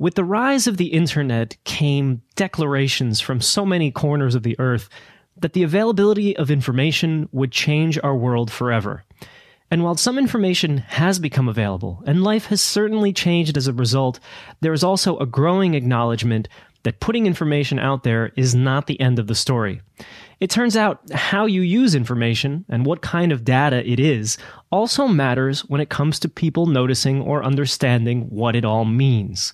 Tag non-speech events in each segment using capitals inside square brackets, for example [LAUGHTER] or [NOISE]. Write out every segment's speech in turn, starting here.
With the rise of the internet came declarations from so many corners of the earth that the availability of information would change our world forever. And while some information has become available, and life has certainly changed as a result, there is also a growing acknowledgement that putting information out there is not the end of the story. It turns out how you use information and what kind of data it is also matters when it comes to people noticing or understanding what it all means.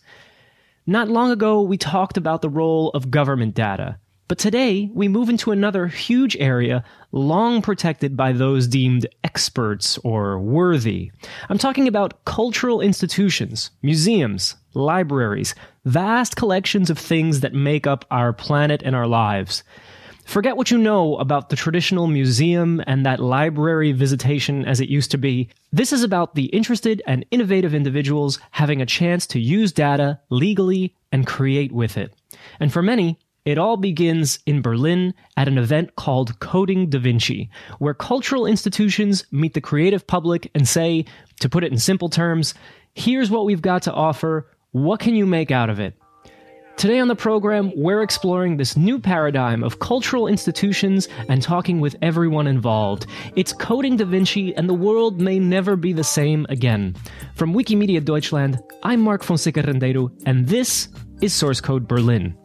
Not long ago, we talked about the role of government data. But today, we move into another huge area long protected by those deemed experts or worthy. I'm talking about cultural institutions, museums, libraries, vast collections of things that make up our planet and our lives. Forget what you know about the traditional museum and that library visitation as it used to be. This is about the interested and innovative individuals having a chance to use data legally and create with it. And for many, it all begins in Berlin at an event called Coding Da Vinci, where cultural institutions meet the creative public and say, to put it in simple terms, here's what we've got to offer. What can you make out of it? Today on the program, we're exploring this new paradigm of cultural institutions and talking with everyone involved. It's Coding Da Vinci, and the world may never be the same again. From Wikimedia Deutschland, I'm Mark Fonseca Rendeiro, and this is Source Code Berlin.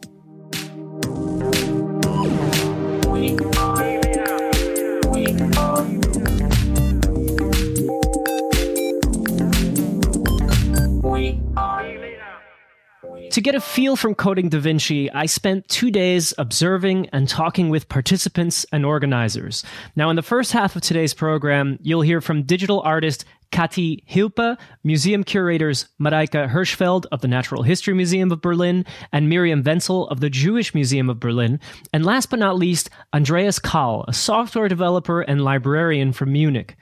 To get a feel from Coding Da Vinci, I spent two days observing and talking with participants and organizers. Now, in the first half of today's program, you'll hear from digital artist Kati Hyyppä, museum curators Mareike Hirschfeld of the Natural History Museum of Berlin, and Miriam Wenzel of the Jewish Museum of Berlin, and last but not least, Andreas Kahl, a software developer and librarian from Munich.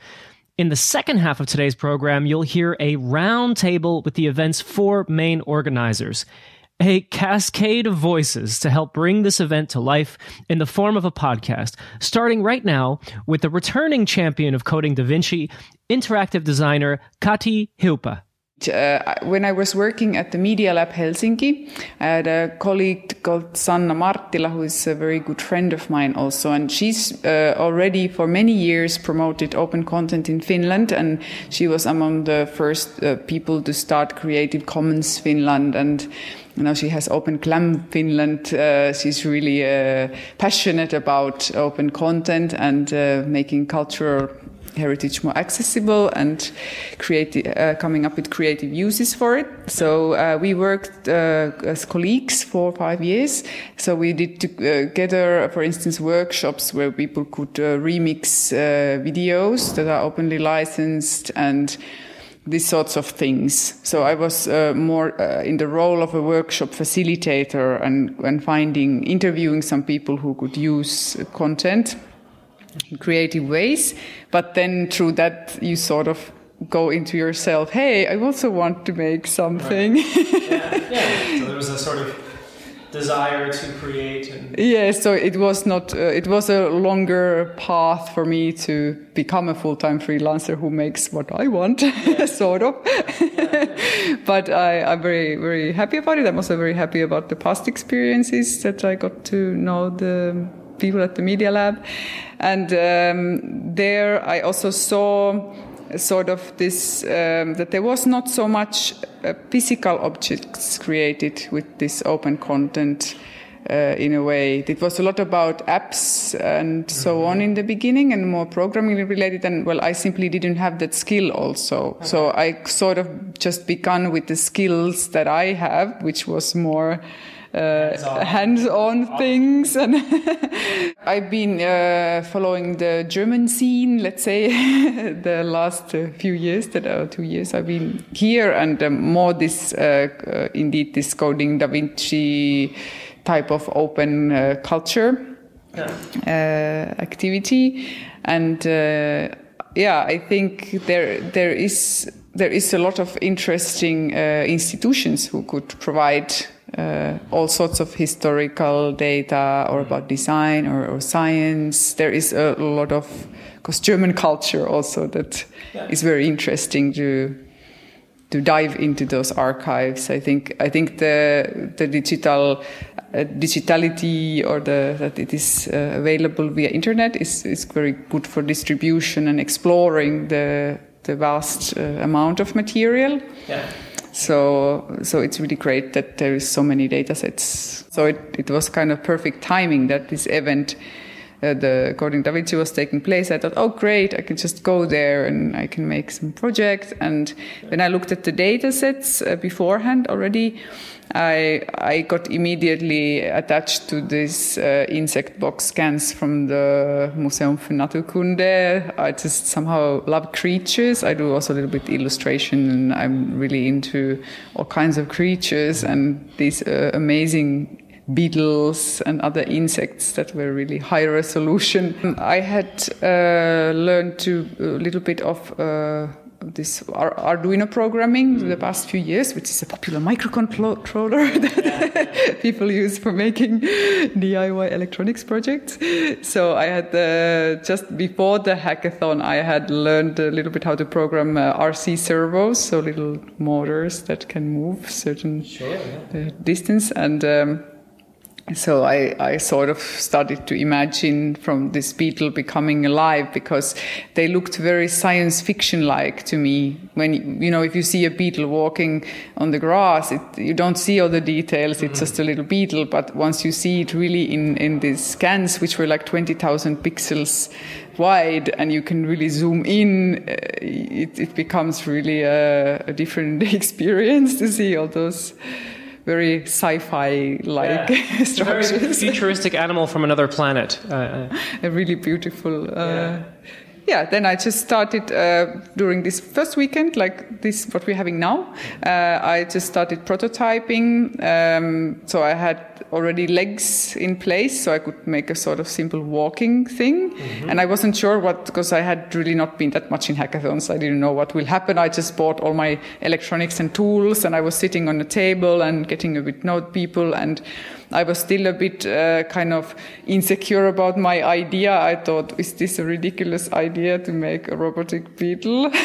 In the second half of today's program, you'll hear a roundtable with the event's four main organizers. A cascade of voices to help bring this event to life in the form of a podcast, starting right now with the returning champion of Coding Da Vinci, interactive designer Kati Hyyppä. Uh, when I was working at the Media Lab Helsinki, I had a colleague called Sanna Marttila, who is a very good friend of mine also, and she's uh, already for many years promoted open content in Finland, and she was among the first uh, people to start Creative Commons Finland, and now she has Open Glam Finland. Uh, she's really uh, passionate about open content and uh, making cultural heritage more accessible and creative, uh, coming up with creative uses for it. So uh, we worked uh, as colleagues for five years. So we did together, for instance, workshops where people could remix videos that are openly licensed and these sorts of things. So I was uh, more uh, in the role of a workshop facilitator and, and finding, interviewing some people who could use content creative ways. But then through that, you sort of go into yourself, hey, I also want to make something. Right. yeah. [LAUGHS] yeah. So there was a sort of desire to create. And... Yeah, so it was not, uh, it was a longer path for me to become a full time freelancer who makes what I want, [LAUGHS] yeah. sort of. Yeah, [LAUGHS] but I, I'm very, very happy about it. I'm also very happy about the past experiences that I got to know the people at the Media Lab. And um, there I also saw sort of this um, that there was not so much uh, physical objects created with this open content uh, in a way it was a lot about apps and so mm-hmm. on in the beginning and more programming related and well i simply didn't have that skill also okay. so i sort of just began with the skills that i have which was more uh, hands-on things. And [LAUGHS] I've been uh, following the German scene let's say [LAUGHS] the last uh, few years that are two years I've been here. And um, more this uh, uh, indeed this coding Da Vinci type of open uh, culture activity. And yeah I think there there is there is a lot of interesting institutions who could provide uh, all sorts of historical data or about design or, or science. There is a lot of, because German culture also that yeah. is very interesting to to dive into those archives. I think I think the the digital uh, digitality or the that it is uh, available via internet is is very good for distribution and exploring the the vast uh, amount of material. Yeah. So so it's really great that there is so many data sets. So it, it was kind of perfect timing that this event uh, the Coding Da Vinci was taking place, I thought, oh, great, I can just go there and I can make some projects. And when I looked at the data sets uh, beforehand already, I, I got immediately attached to these uh, insect box scans from the Museum für Naturkunde. I just somehow love creatures. I do also a little bit illustration and I'm really into all kinds of creatures and these uh, amazing beetles and other insects that were really high resolution. I had uh, learned to a little bit of this Arduino programming mm. the past few years, which is a popular microcontroller [LAUGHS] that people use for making DIY electronics projects. So I had uh, just before the hackathon, I had learned a little bit how to program uh, RC servos, so little motors that can move certain sure, yeah. uh, distance and. Um, so I, I sort of started to imagine from this beetle becoming alive because they looked very science fiction like to me. When, you know, if you see a beetle walking on the grass, it, you don't see all the details. Mm-hmm. It's just a little beetle. But once you see it really in, in these scans, which were like 20,000 pixels wide and you can really zoom in, uh, it, it becomes really a, a different [LAUGHS] experience to see all those very sci-fi like yeah. structures. Very futuristic animal from another planet. [LAUGHS] Uh, uh. a really beautiful. Uh, yeah yeah, then I just started uh, during this first weekend, like this what we're having now. Uh, I just started prototyping. Um, so I had already legs in place, so I could make a sort of simple walking thing. Mm-hmm. And I wasn't sure what because I had really not been that much in hackathons. I didn't know what will happen. I just bought all my electronics and tools, and I was sitting on a table and getting a bit know people and I was still a bit uh, kind of insecure about my idea. I thought, is this a ridiculous idea to make a robotic beetle? [LAUGHS]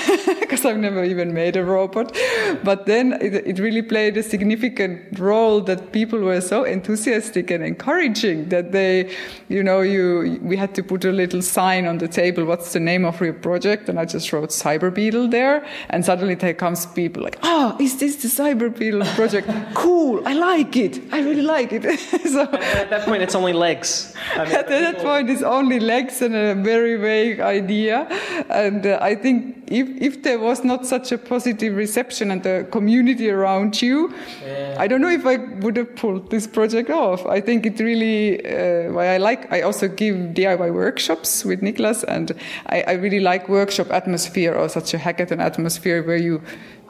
Because I've never even made a robot. But then it, it, really played a significant role that people were so enthusiastic and encouraging that they, you know, you we had to put a little sign on the table. What's the name of your project? And I just wrote Cyber Beetle there, and suddenly there comes people like, oh, is this the Cyber Beetle project? [LAUGHS] cool, I like it. I really like it. [LAUGHS] so at that point, it's only legs. I mean, at that point, it's only legs and a very vague idea. And uh, I think if if there was not such a positive reception and the community around you, yeah. I don't know if I would have pulled this project off. I think it really uh, why I like. I also give DIY workshops with Niklas, and I, I really like workshop atmosphere or such a hackathon atmosphere where you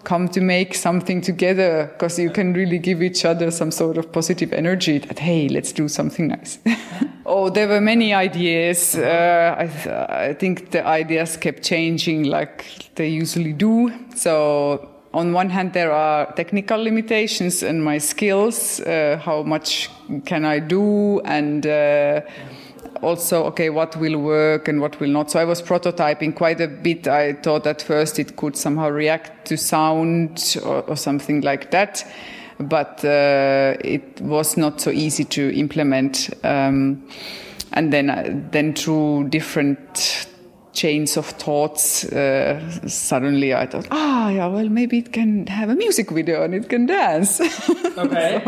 come to make something together because you can really give each other some sort of positive energy that hey let's do something nice [LAUGHS] oh there were many ideas uh, I, th I think the ideas kept changing like they usually do so on one hand, there are technical limitations and my skills. Uh, how much can I do? And uh, also, okay, what will work and what will not. So I was prototyping quite a bit. I thought at first it could somehow react to sound or, or something like that. But uh, it was not so easy to implement. Um, and then, uh, then through different chains of thoughts, uh, suddenly I thought, ah, yeah, well, maybe it can have a music video and it can dance. [LAUGHS] Okay.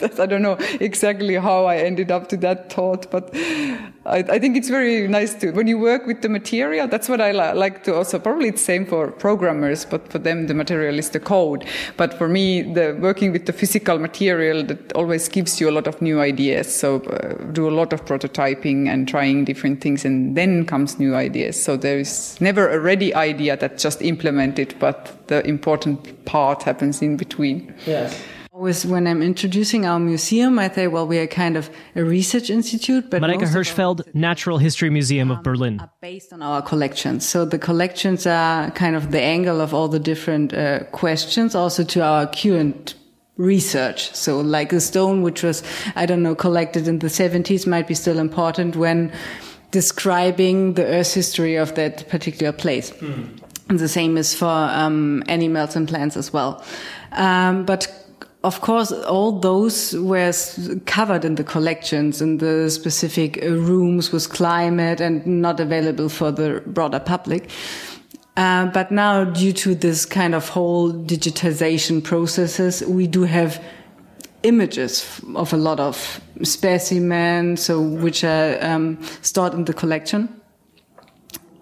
so, [LAUGHS] I don't know exactly how I ended up to that thought, but I, I, think it's very nice to, when you work with the material, that's what I li- like to also, probably it's same for programmers, but for them, the material is the code. But for me, the working with the physical material, that always gives you a lot of new ideas. So uh, do a lot of prototyping and trying different things and then comes new ideas. So there is never a ready idea that just implemented, but the important part happens in between. Yes. Always when I'm introducing our museum, I say, well, we are kind of a research institute, but Mareike Hirschfeld, Natural History Museum of Berlin. Are based on our collections. So the collections are kind of the angle of all the different uh, questions, also to our current research. So like a stone, which was, I don't know, collected in the 70s might be still important when describing the Earth's history of that particular place. Mm. And the same is for um, animals and plants as well. Um, but of course, all those were covered in the collections in the specific uh, rooms with climate and not available for the broader public. Uh, but now, due to this kind of whole digitization processes, we do have images of a lot of specimens, so which are um, stored in the collection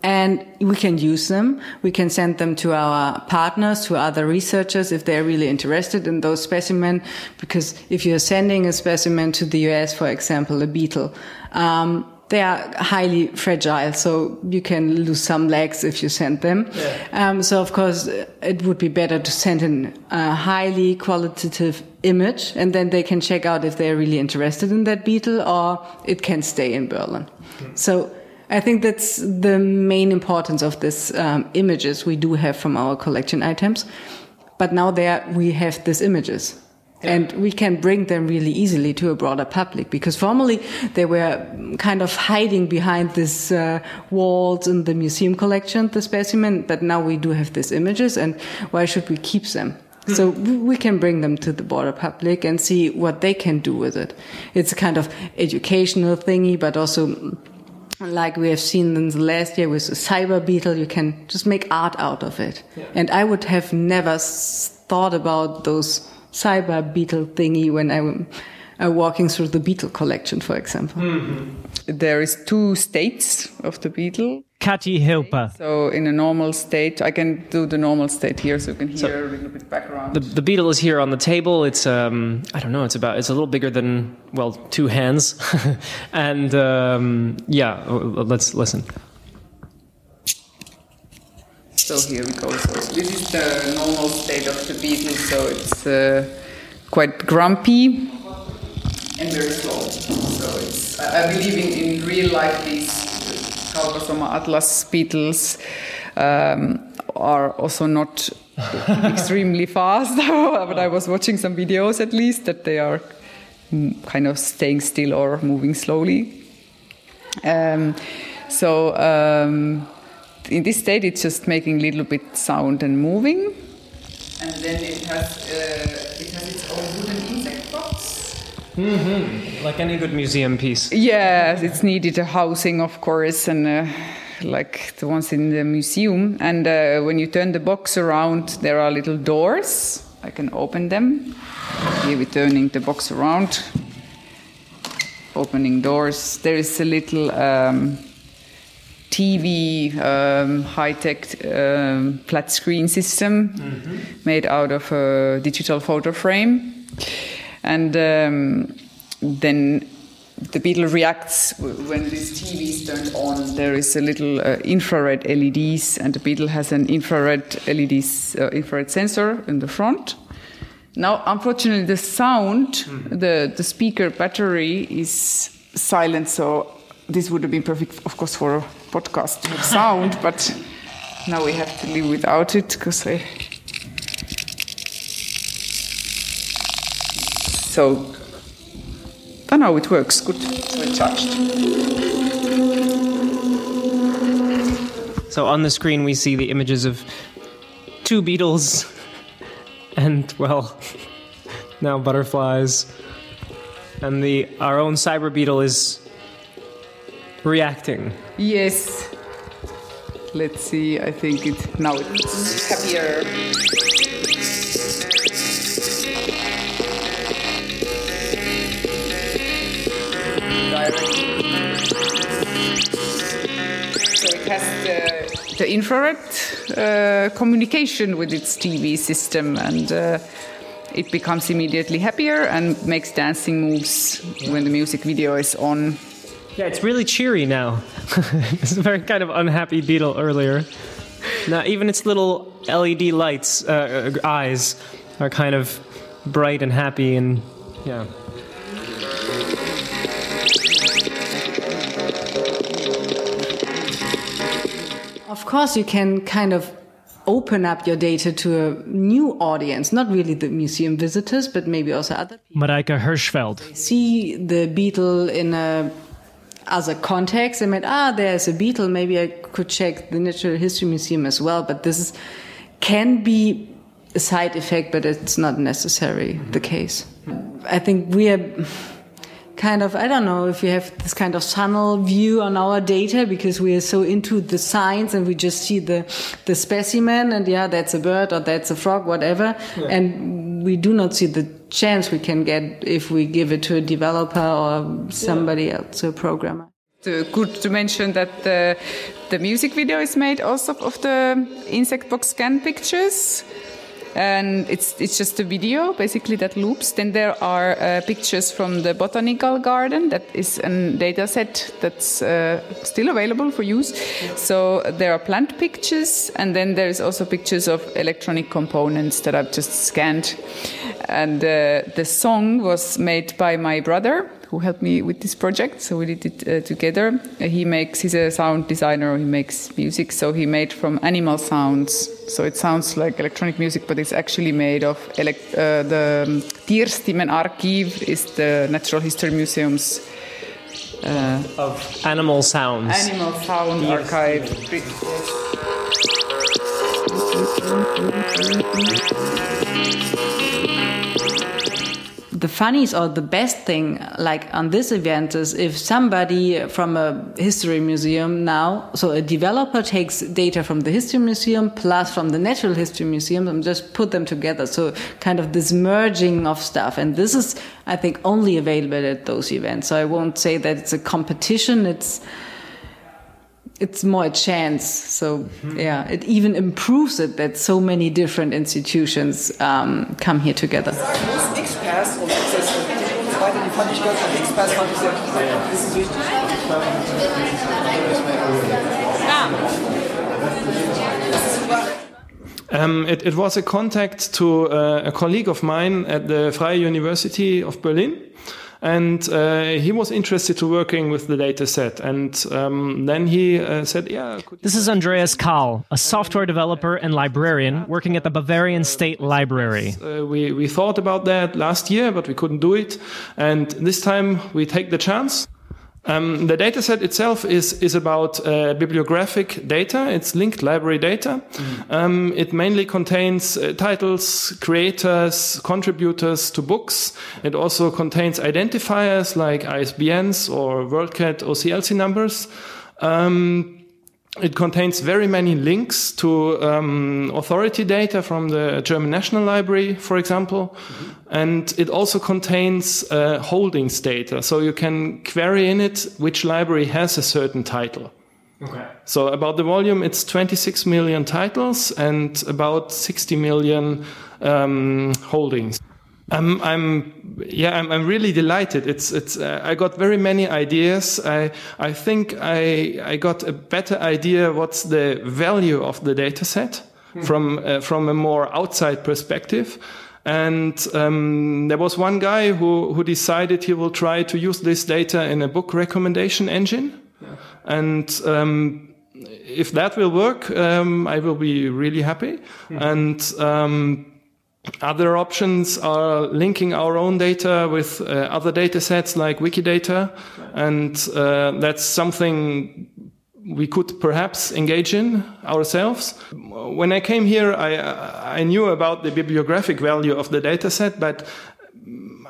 and we can use them. We can send them to our partners, to other researchers if they're really interested in those specimens. Because if you're sending a specimen to the US, for example, a beetle, um, they are highly fragile, so you can lose some legs if you send them. Yeah. Um, so of course, it would be better to send in a highly qualitative image, and then they can check out if they're really interested in that beetle, or it can stay in Berlin. Mm. So I think that's the main importance of these um, images we do have from our collection items. But now there we have these images. And we can bring them really easily to a broader public because formerly they were kind of hiding behind these uh, walls in the museum collection, the specimen. But now we do have these images, and why should we keep them? Hmm. So we can bring them to the broader public and see what they can do with it. It's a kind of educational thingy, but also like we have seen in the last year with a cyber beetle, you can just make art out of it. Yeah. And I would have never thought about those cyber beetle thingy when I'm uh, walking through the beetle collection, for example. Mm -hmm. There is two states of the beetle. Kati Hyyppä. So in a normal state, I can do the normal state here, so you can hear so a little bit background. The, the beetle is here on the table. It's um, I don't know. It's about it's a little bigger than well two hands, [LAUGHS] and um, yeah. Let's listen. So here we go. So this is the normal state of the beetle. So it's uh, quite grumpy and very slow. So it's I believe in, in real life these Chalcosoma atlas beetles um, are also not [LAUGHS] extremely fast, [LAUGHS] but I was watching some videos at least that they are kind of staying still or moving slowly. Um, so um, in this state, it's just making a little bit sound and moving, and then it has uh, it has its own wooden insect box. Mm-hmm. Like any good museum piece. Yes, it's needed a housing, of course, and uh, like the ones in the museum. And uh, when you turn the box around, there are little doors. I can open them. Here we're turning the box around, opening doors. There is a little um, TV um, high tech um, flat screen system mm-hmm. made out of a digital photo frame and um, then the beetle reacts when this TV is turned on. There is a little uh, infrared LEDs, and the beetle has an infrared LEDs uh, infrared sensor in the front. Now, unfortunately, the sound, mm. the the speaker battery is silent, so this would have been perfect, of course, for a podcast with sound. [LAUGHS] but now we have to live without it because I So, oh no, it works. Good. So charged. So on the screen we see the images of two beetles [LAUGHS] and well now butterflies and the our own cyber beetle is reacting. Yes. Let's see. I think it now it's happier. So it has the, the infrared uh, communication with its TV system, and uh, it becomes immediately happier and makes dancing moves when the music video is on. Yeah, it's really cheery now. [LAUGHS] it's a very kind of unhappy beetle earlier. Now, even its little LED lights, uh, uh, eyes, are kind of bright and happy, and yeah. Of course, you can kind of open up your data to a new audience, not really the museum visitors, but maybe also other people. Mareike Hirschfeld. See the beetle in a other context. I mean, ah, there's a beetle. Maybe I could check the Natural History Museum as well. But this is, can be a side effect, but it's not necessarily the case. I think we are kind of, I don't know if we have this kind of tunnel view on our data because we are so into the science and we just see the, the specimen and yeah, that's a bird or that's a frog, whatever. Yeah. And we do not see the chance we can get if we give it to a developer or somebody yeah. else, a programmer. Good to mention that the, the music video is made also of the insect box scan pictures and it's it's just a video basically that loops. Then there are uh, pictures from the botanical garden that is a data set that's uh, still available for use. So there are plant pictures, and then there is also pictures of electronic components that I've just scanned. And uh, the song was made by my brother who helped me with this project. So we did it uh, together. Uh, he makes, he's a sound designer, he makes music. So he made from animal sounds. So it sounds like electronic music, but it's actually made of elect- uh, the um, Tierstimmenarchiv is the Natural History Museum's uh, of animal sounds. Animal sound archive the funniest or the best thing like on this event is if somebody from a history museum now so a developer takes data from the history museum plus from the natural history museum and just put them together. So kind of this merging of stuff. And this is i think only available at those events. So i won't say that it's a competition. It's it's more a chance. So mm-hmm. yeah, it even improves it that so many different institutions um, come here together. Um, it, it, was a contact to uh, a colleague of mine at the Freie University of Berlin and uh, he was interested to working with the data set. And um, then he uh, said yeah this is andreas kahl a software developer and librarian working at the bavarian state library. Uh, we, we thought about that last year but we couldn't do it. And this time we take the chance um, the dataset itself is is about uh, bibliographic data. It's linked library data. Mm. Um, it mainly contains uh, titles, creators, contributors to books. It also contains identifiers like ISBNs or WorldCat OCLC numbers. Um, it contains very many links to um, authority data from the German National Library, for example. Mm-hmm. And it also contains uh, holdings data. So you can query in it which library has a certain title. Okay. So about the volume, it's 26 million titles and about 60 million um, holdings. I'm, I'm, yeah, I'm, I'm really delighted. It's, it's, uh, I got very many ideas. I, I think I, I got a better idea what's the value of the data set hmm. from, uh, from a more outside perspective. And um, there was one guy who, who decided he will try to use this data in a book recommendation engine. Yeah. And um, if that will work, um, I will be really happy. Hmm. And um, other options are linking our own data with uh, other data sets like Wikidata, and uh, that's something we could perhaps engage in ourselves. When I came here, I, I knew about the bibliographic value of the data set, but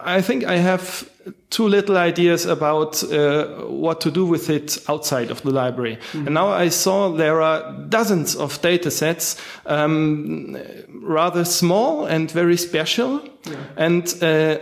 I think I have too little ideas about uh, what to do with it outside of the library. Mm -hmm. And now I saw there are dozens of data sets, um, rather small and very special. Yeah. And uh,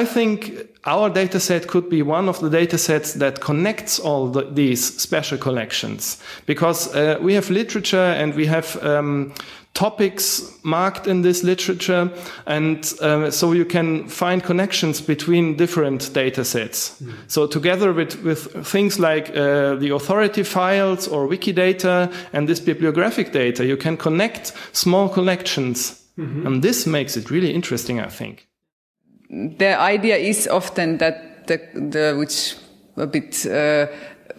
I think our data set could be one of the data sets that connects all the, these special collections because uh, we have literature and we have um, topics marked in this literature. And uh, so you can find connections between different data sets. Mm. So together with, with things like uh, the authority files or Wikidata and this bibliographic data, you can connect small collections. Mm -hmm. And this makes it really interesting, I think. The idea is often that the, the which a bit uh,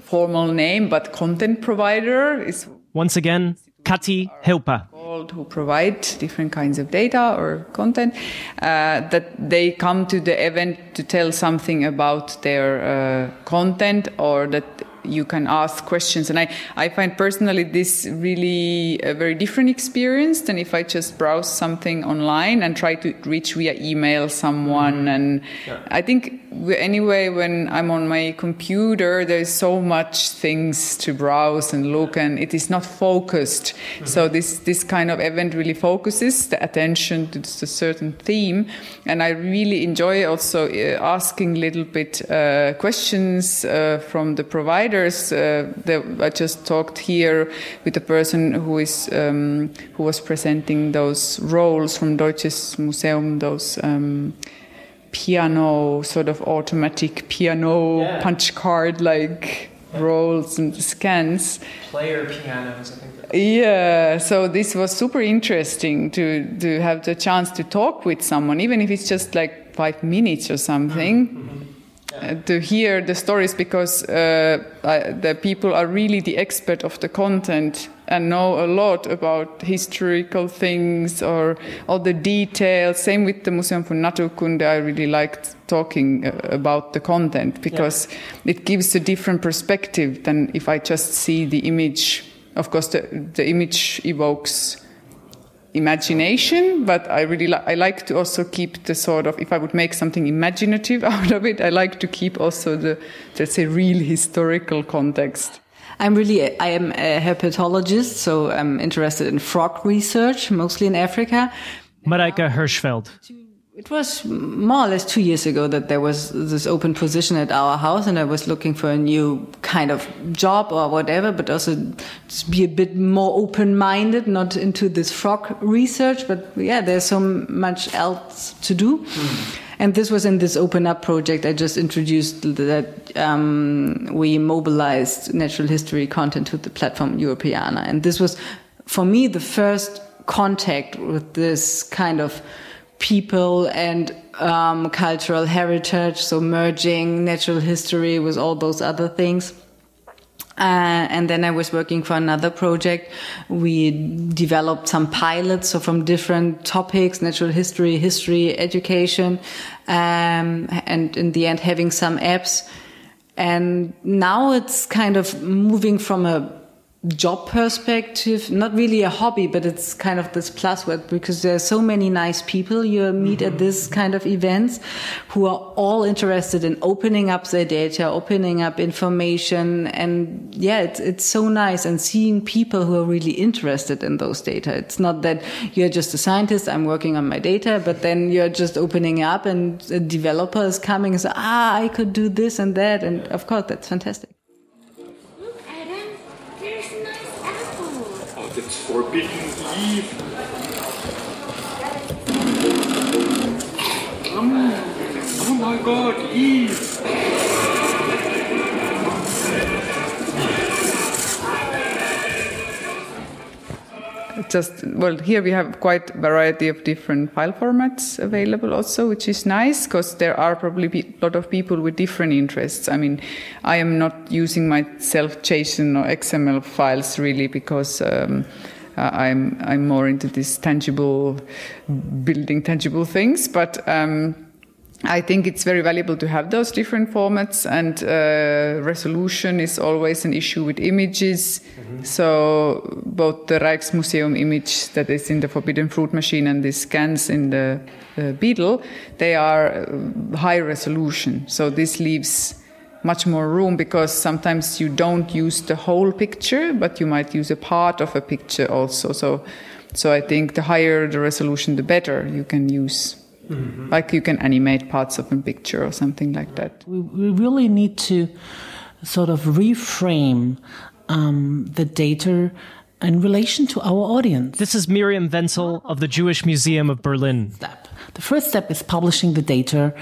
formal name, but content provider is once again Kati Hyyppä involved who provide different kinds of data or content, uh, that they come to the event to tell something about their uh, content or that you can ask questions. And I, I find personally this really a very different experience than if I just browse something online and try to reach via email someone. Mm-hmm. And yeah. I think anyway, when I'm on my computer, there's so much things to browse and look, and it is not focused. Mm-hmm. So this this kind of event really focuses the attention to a certain theme, and I really enjoy also uh, asking a little bit uh, questions uh, from the providers. Uh, I just talked here with a person who is um, who was presenting those roles from Deutsches Museum, those. Um, piano, sort of automatic piano yeah. punch card like yeah. rolls and scans. Player pianos, I think. Yeah, so this was super interesting to to have the chance to talk with someone, even if it's just like five minutes or something. Mm-hmm. Uh, to hear the stories because uh, I, the people are really the expert of the content and know a lot about historical things or all the details. Same with the Museum for Naturkunde. I really liked talking uh, about the content because yeah. it gives a different perspective than if I just see the image. Of course, the, the image evokes imagination, but I really li- I like to also keep the sort of if I would make something imaginative [LAUGHS] out of it, I like to keep also the let's say real historical context. I'm really I am a herpetologist, so I'm interested in frog research, mostly in Africa. Mareike Hirschfeld. It was more or less two years ago that there was this open position at our house, and I was looking for a new kind of job or whatever, but also to be a bit more open minded, not into this frog research. But yeah, there's so much else to do. Mm. And this was in this Open Up project. I just introduced that um, we mobilized natural history content to the platform Europeana. And this was, for me, the first contact with this kind of people and um, cultural heritage, so merging natural history with all those other things. Uh, and then I was working for another project. We developed some pilots, so from different topics, natural history, history, education, um, and in the end having some apps. And now it's kind of moving from a job perspective, not really a hobby, but it's kind of this plus work because there are so many nice people you meet mm-hmm. at this kind of events who are all interested in opening up their data, opening up information. And yeah, it's, it's so nice and seeing people who are really interested in those data. It's not that you're just a scientist, I'm working on my data, but then you're just opening up and a developer is coming and say, ah, I could do this and that. And of course, that's fantastic. Forbidden Eve. Oh, oh my god, Eve! just well here we have quite a variety of different file formats available also which is nice because there are probably a lot of people with different interests i mean i am not using myself json or xml files really because um, uh, I'm I'm more into this tangible, building tangible things. But um, I think it's very valuable to have those different formats, and uh, resolution is always an issue with images. Mm-hmm. So both the Rijksmuseum image that is in the Forbidden Fruit machine and the scans in the uh, Beetle, they are uh, high resolution. So this leaves much more room because sometimes you don't use the whole picture, but you might use a part of a picture also. So, so I think the higher the resolution, the better you can use. Mm-hmm. Like you can animate parts of a picture or something like that. We, we really need to sort of reframe um, the data in relation to our audience. This is Miriam Wenzel of the Jewish Museum of Berlin. Step. The first step is publishing the data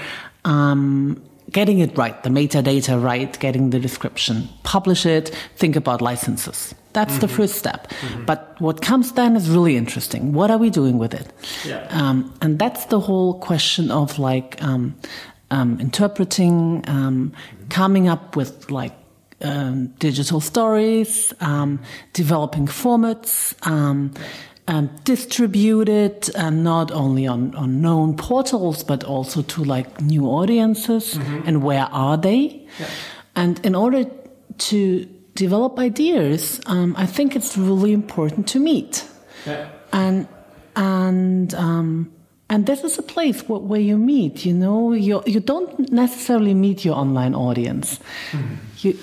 um, getting it right, the metadata right, getting the description, publish it, think about licenses. That's mm-hmm. the first step. Mm-hmm. But what comes then is really interesting. What are we doing with it? Yeah. Um, and that's the whole question of like um, um, interpreting, um, coming up with like um, digital stories, um, developing formats, um, distribute it um, not only on, on known portals but also to like new audiences. And where are they? And in order to develop ideas um, i think it's really important to meet. And and um, and this is a place where, where you meet you know? You you don't necessarily meet your online audience. You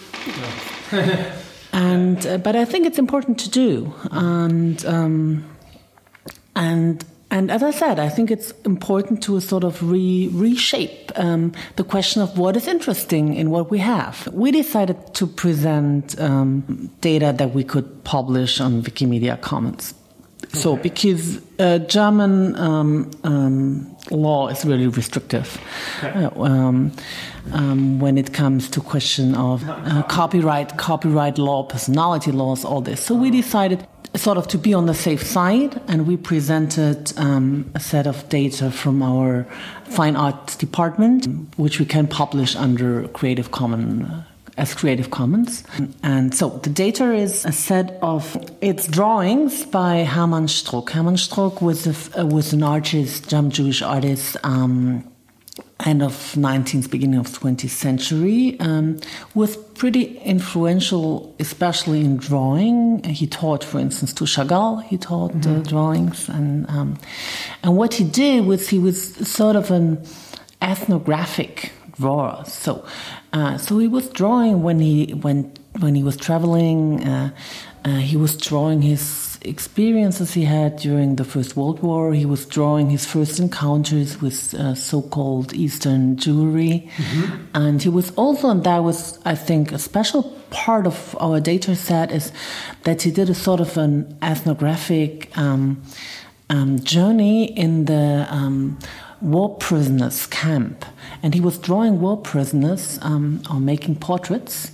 [LAUGHS] [LAUGHS] and uh, but I think it's important to do, and um, and and as I said, I think it's important to sort of re, reshape um, the question of what is interesting in what we have. We decided to present um, data that we could publish on Wikimedia Commons. So, because uh, German um, um, law is really restrictive. Uh, um, um, when it comes to question of uh, copyright, copyright law, personality laws, all this. So we decided sort of to be on the safe side, and we presented um, a set of data from our fine arts department, which we can publish under Creative Commons as Creative Commons. And so the data is a set of it's drawings by Hermann Struck. Hermann Struck was a, uh, was an artist, Jewish artist. Um, end of 19th, beginning of 20th century, um, was pretty influential, especially in drawing. He taught, for instance, to Chagall. He taught uh, drawings, and um, and what he did was he was sort of an ethnographic drawer. So, uh, so he was drawing when he when when he was traveling. Uh, uh, he was drawing his experiences he had during the First World War. He was drawing his first encounters with uh, so-called Eastern Jewry, and he was also, and that was, I think, a special part of our data set is that he did a sort of an ethnographic um, um, journey in the um, war prisoners camp, and he was drawing war prisoners um, or making portraits,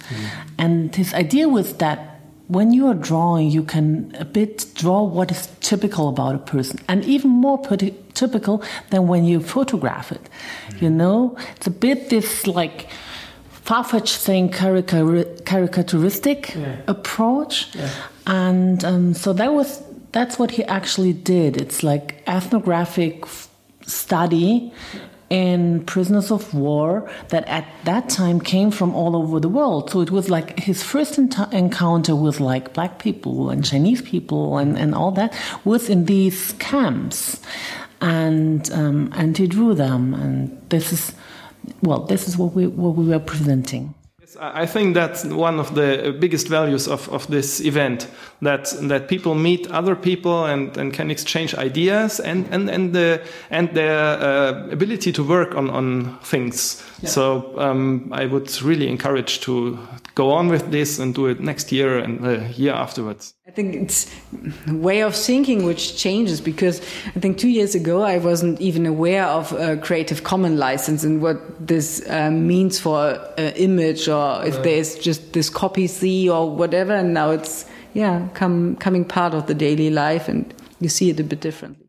and his idea was that when you are drawing, you can a bit draw what is typical about a person, and even more typical than when you photograph it. You know, it's a bit this like far-fetched thing, caricaturistic approach, and um, so that was that's what he actually did. It's like ethnographic study in prisoners of war that at that time came from all over the world. So it was like his first encounter with like black people and Chinese people and, and all that was in these camps. And um, and he drew them and this is well, this is what we what we were presenting. I think that's one of the biggest values of, of this event that that people meet other people and, and can exchange ideas and and and the and their uh, ability to work on on things. So um, I would really encourage to go on with this and do it next year and the year afterwards. I think it's a way of thinking which changes because I think two years ago I wasn't even aware of a Creative Commons license and what this uh, means for an image or if there's just this copy C or whatever. And now it's yeah, come coming part of the daily life and you see it a bit differently.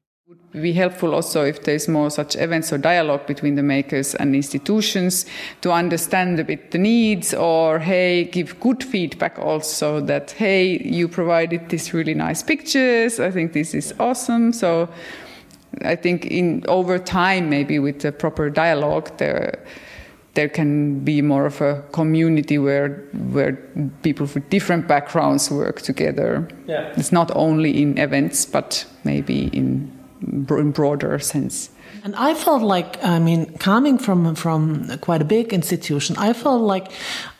Be helpful also if there's more such events or dialogue between the makers and institutions to understand a bit the needs or hey give good feedback also that hey you provided these really nice pictures. I think this is awesome. So i think in over time maybe with the proper dialogue there there can be more of a community where where people with different backgrounds work together. Yeah. it's not only in events but maybe in in broader sense And I felt like, I mean, coming from from quite a big institution, I felt like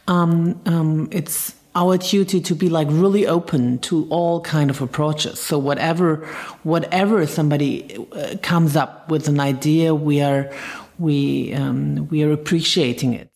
um, um, it's our duty to be like really open to all kind of approaches. So whatever whatever somebody uh, comes up with an idea, we are we um, we are appreciating it.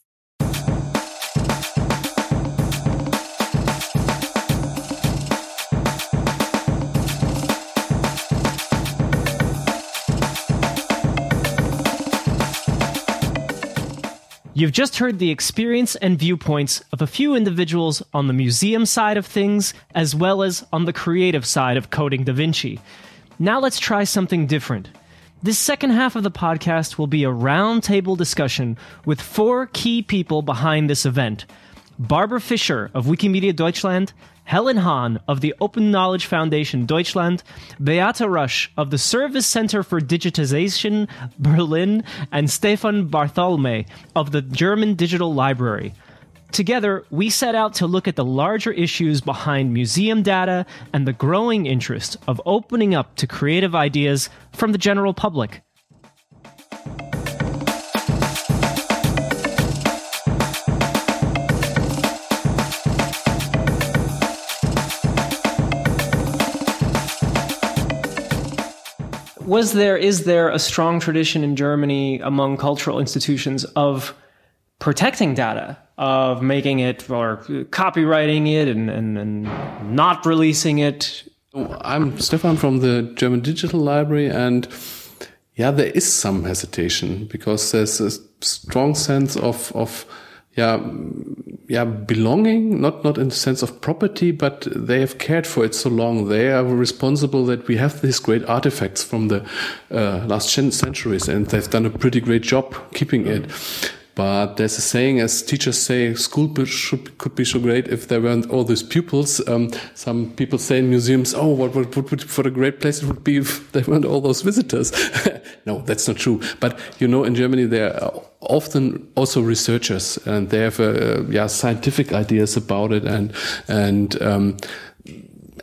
You've just heard the experience and viewpoints of a few individuals on the museum side of things, as well as on the creative side of Coding Da Vinci. Now let's try something different. This second half of the podcast will be a roundtable discussion with four key people behind this event Barbara Fischer of Wikimedia Deutschland, Helen Hahn of the Open Knowledge Foundation Deutschland, Beate Rusch of the Service Center for Digitization Berlin, and Stephan Bartholmei of the German Digital Library. Together, we set out to look at the larger issues behind museum data and the growing interest of opening up to creative ideas from the general public. Was there is there a strong tradition in Germany among cultural institutions of protecting data, of making it or copywriting it and, and, and not releasing it? I'm Stephan from the German Digital Library, and yeah, there is some hesitation because there's a strong sense of of yeah, yeah, belonging, not, not in the sense of property, but they have cared for it so long. They are responsible that we have these great artifacts from the uh, last centuries and they've done a pretty great job keeping it. But there's a saying, as teachers say, school should, could be so great if there weren't all these pupils. Um, some people say in museums, oh, what, what, what would, what a great place it would be if there weren't all those visitors. [LAUGHS] no, that's not true. But you know, in Germany, there are often also researchers and they have, uh, yeah, scientific ideas about it and, and, um,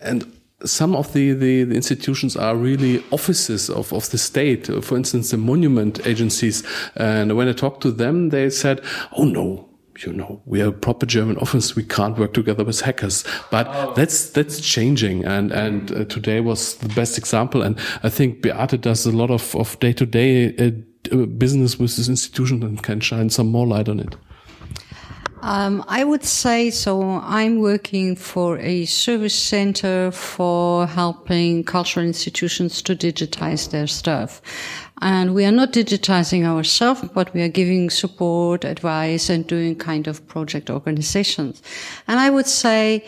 and some of the, the, the, institutions are really offices of, of the state. Uh, for instance, the monument agencies. And when I talked to them, they said, "Oh no, you know, we are a proper German office. We can't work together with hackers." But oh. that's that's changing. And and uh, today was the best example. And I think Beate does a lot of of day to day business with this institution and can shine some more light on it. Um, I would say so. I'm working for a service center for helping cultural institutions to digitize their stuff. And we are not digitizing ourselves, but we are giving support, advice, and doing kind of project organizations. And I would say,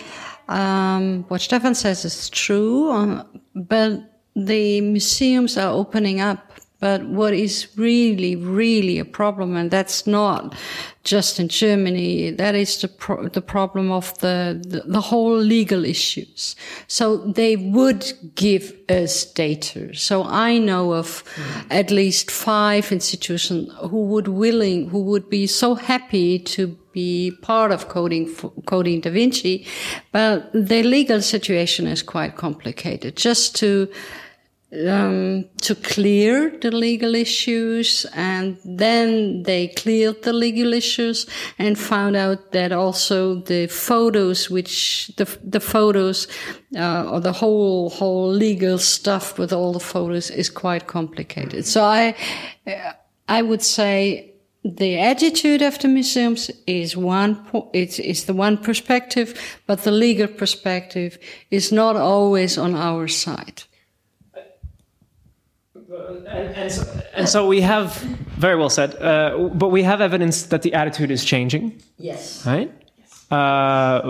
um, what Stephan says is true, uh, but the museums are opening up but what is really, really a problem, and that's not just in Germany, that is the pro- the problem of the, the, the whole legal issues. So they would give us data. So I know of mm. at least five institutions who would willing, who would be so happy to be part of coding coding Da Vinci, but the legal situation is quite complicated. Just to um, to clear the legal issues and then they cleared the legal issues and found out that also the photos which the, the photos uh, or the whole whole legal stuff with all the photos is quite complicated. So i i would say the attitude of the museums is one it's, it's the one perspective but the legal perspective is not always on our side and, and, so, and, so, we have very well said, uh, but we have evidence that the attitude is changing. Yes. Right. Yes. Uh,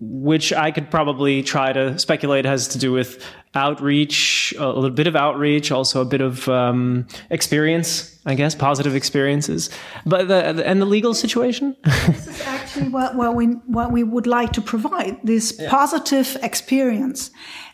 which I could probably try to speculate has to do with outreach, a little bit of outreach, also a bit of um, experience, I guess, positive experiences. But the, and the legal situation. [LAUGHS] this is actually what, what we what we would like to provide this yeah. positive experience,